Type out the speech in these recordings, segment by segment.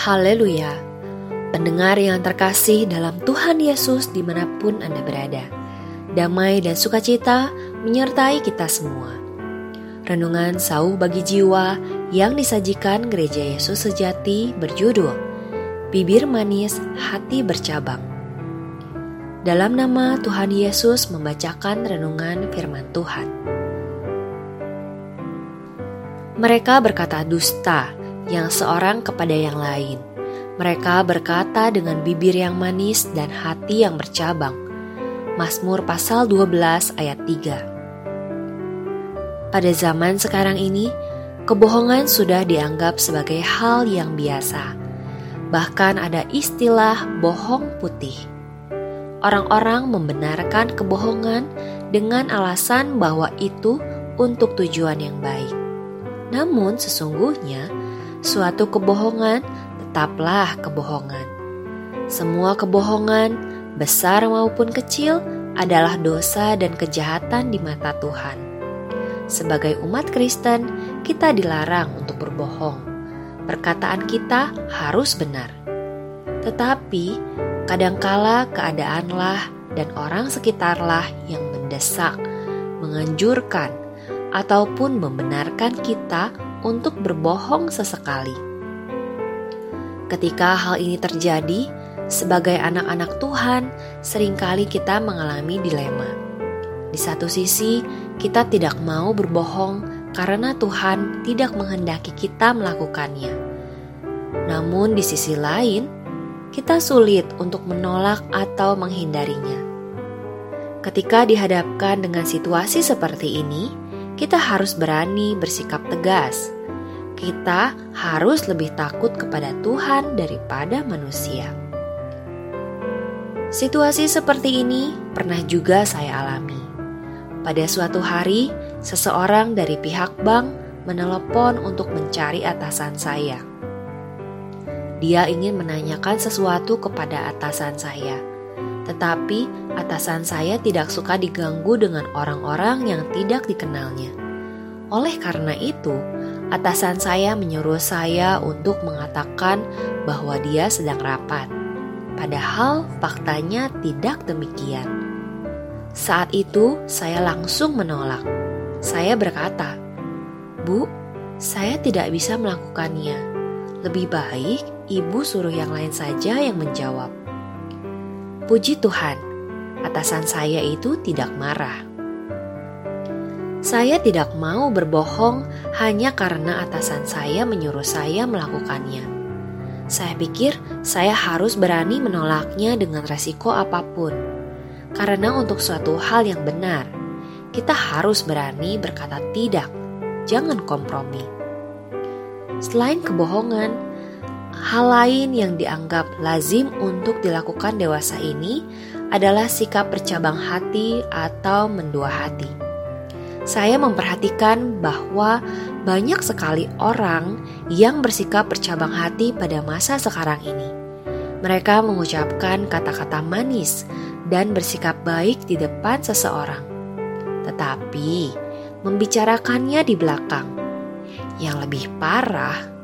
Haleluya! Pendengar yang terkasih dalam Tuhan Yesus di mana pun Anda berada. Damai dan sukacita menyertai kita semua. Renungan sauh bagi jiwa yang disajikan Gereja Yesus Sejati berjudul Bibir Manis Hati Bercabang. Dalam nama Tuhan Yesus membacakan renungan firman Tuhan. Mereka berkata dusta yang seorang kepada yang lain. Mereka berkata dengan bibir yang manis dan hati yang bercabang. Mazmur pasal 12 ayat 3 Pada zaman sekarang ini, kebohongan sudah dianggap sebagai hal yang biasa. Bahkan ada istilah bohong putih. Orang-orang membenarkan kebohongan dengan alasan bahwa itu untuk tujuan yang baik. Namun sesungguhnya suatu kebohongan tetaplah kebohongan. Semua kebohongan, besar maupun kecil, adalah dosa dan kejahatan di mata Tuhan. Sebagai umat Kristen, kita dilarang untuk berbohong. Perkataan kita harus benar. Tetapi, kadangkala keadaanlah dan orang sekitarlah yang mendesak, menganjurkan, ataupun membenarkan kita untuk berbohong sesekali. Ketika hal ini terjadi, sebagai anak-anak Tuhan, sering kali kita mengalami dilema. Di satu sisi, kita tidak mau berbohong karena Tuhan tidak menghendaki kita melakukannya. Namun, di sisi lain, kita sulit untuk menolak atau menghindarinya. Ketika dihadapkan dengan situasi seperti ini, kita harus berani bersikap tegas. Kita harus lebih takut kepada Tuhan daripada manusia. Situasi seperti ini pernah juga saya alami. Pada suatu hari, seseorang dari pihak bank menelepon untuk mencari atasan saya. Dia ingin menanyakan sesuatu kepada atasan saya tetapi atasan saya tidak suka diganggu dengan orang-orang yang tidak dikenalnya. Oleh karena itu, atasan saya menyuruh saya untuk mengatakan bahwa dia sedang rapat. Padahal faktanya tidak demikian. Saat itu, saya langsung menolak. Saya berkata, "Bu, saya tidak bisa melakukannya. Lebih baik ibu suruh yang lain saja yang menjawab." Puji Tuhan, atasan saya itu tidak marah. Saya tidak mau berbohong hanya karena atasan saya menyuruh saya melakukannya. Saya pikir saya harus berani menolaknya dengan resiko apa pun. Karena untuk suatu hal yang benar, kita harus berani berkata tidak, jangan kompromi. Selain kebohongan, Hal lain yang dianggap lazim untuk dilakukan dewasa ini adalah sikap bercabang hati atau mendua hati. Saya memperhatikan bahwa banyak sekali orang yang bersikap bercabang hati pada masa sekarang ini. Mereka mengucapkan kata-kata manis dan bersikap baik di depan seseorang, tetapi membicarakannya di belakang. Yang lebih parah,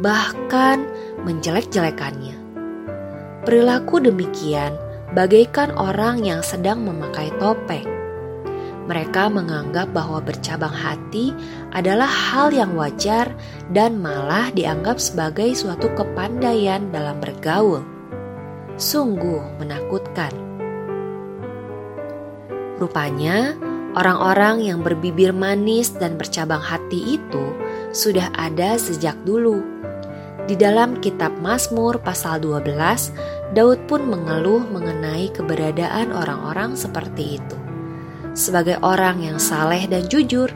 bahkan menjelek-jelekannya. Perilaku demikian bagaikan orang yang sedang memakai topeng. Mereka menganggap bahwa bercabang hati adalah hal yang wajar dan malah dianggap sebagai suatu kepandaian dalam bergaul. Sungguh menakutkan. Rupanya, orang-orang yang berbibir manis dan bercabang hati itu sudah ada sejak dulu di dalam kitab Mazmur pasal 12, Daud pun mengeluh mengenai keberadaan orang-orang seperti itu. Sebagai orang yang saleh dan jujur,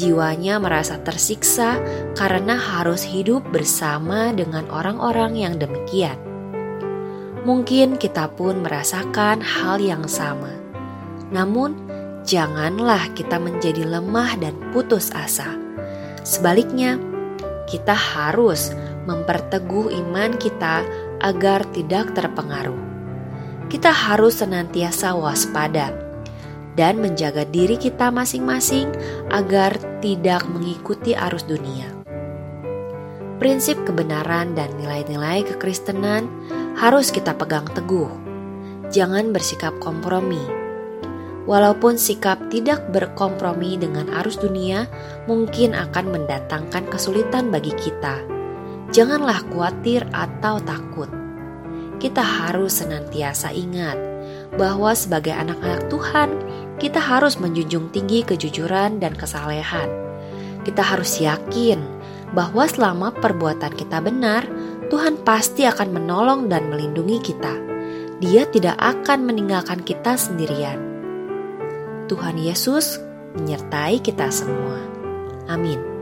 jiwanya merasa tersiksa karena harus hidup bersama dengan orang-orang yang demikian. Mungkin kita pun merasakan hal yang sama. Namun, janganlah kita menjadi lemah dan putus asa. Sebaliknya, kita harus memperteguh iman kita agar tidak terpengaruh. Kita harus senantiasa waspada dan menjaga diri kita masing-masing agar tidak mengikuti arus dunia. prinsip kebenaran dan nilai-nilai kekristenan harus kita pegang teguh. Jangan bersikap kompromi. Walaupun sikap tidak berkompromi dengan arus dunia mungkin akan mendatangkan kesulitan bagi kita. Janganlah khawatir atau takut. Kita harus senantiasa ingat bahwa sebagai anak-anak Tuhan, kita harus menjunjung tinggi kejujuran dan kesalehan. Kita harus yakin bahwa selama perbuatan kita benar, Tuhan pasti akan menolong dan melindungi kita. Dia tidak akan meninggalkan kita sendirian. Tuhan Yesus menyertai kita semua. Amin.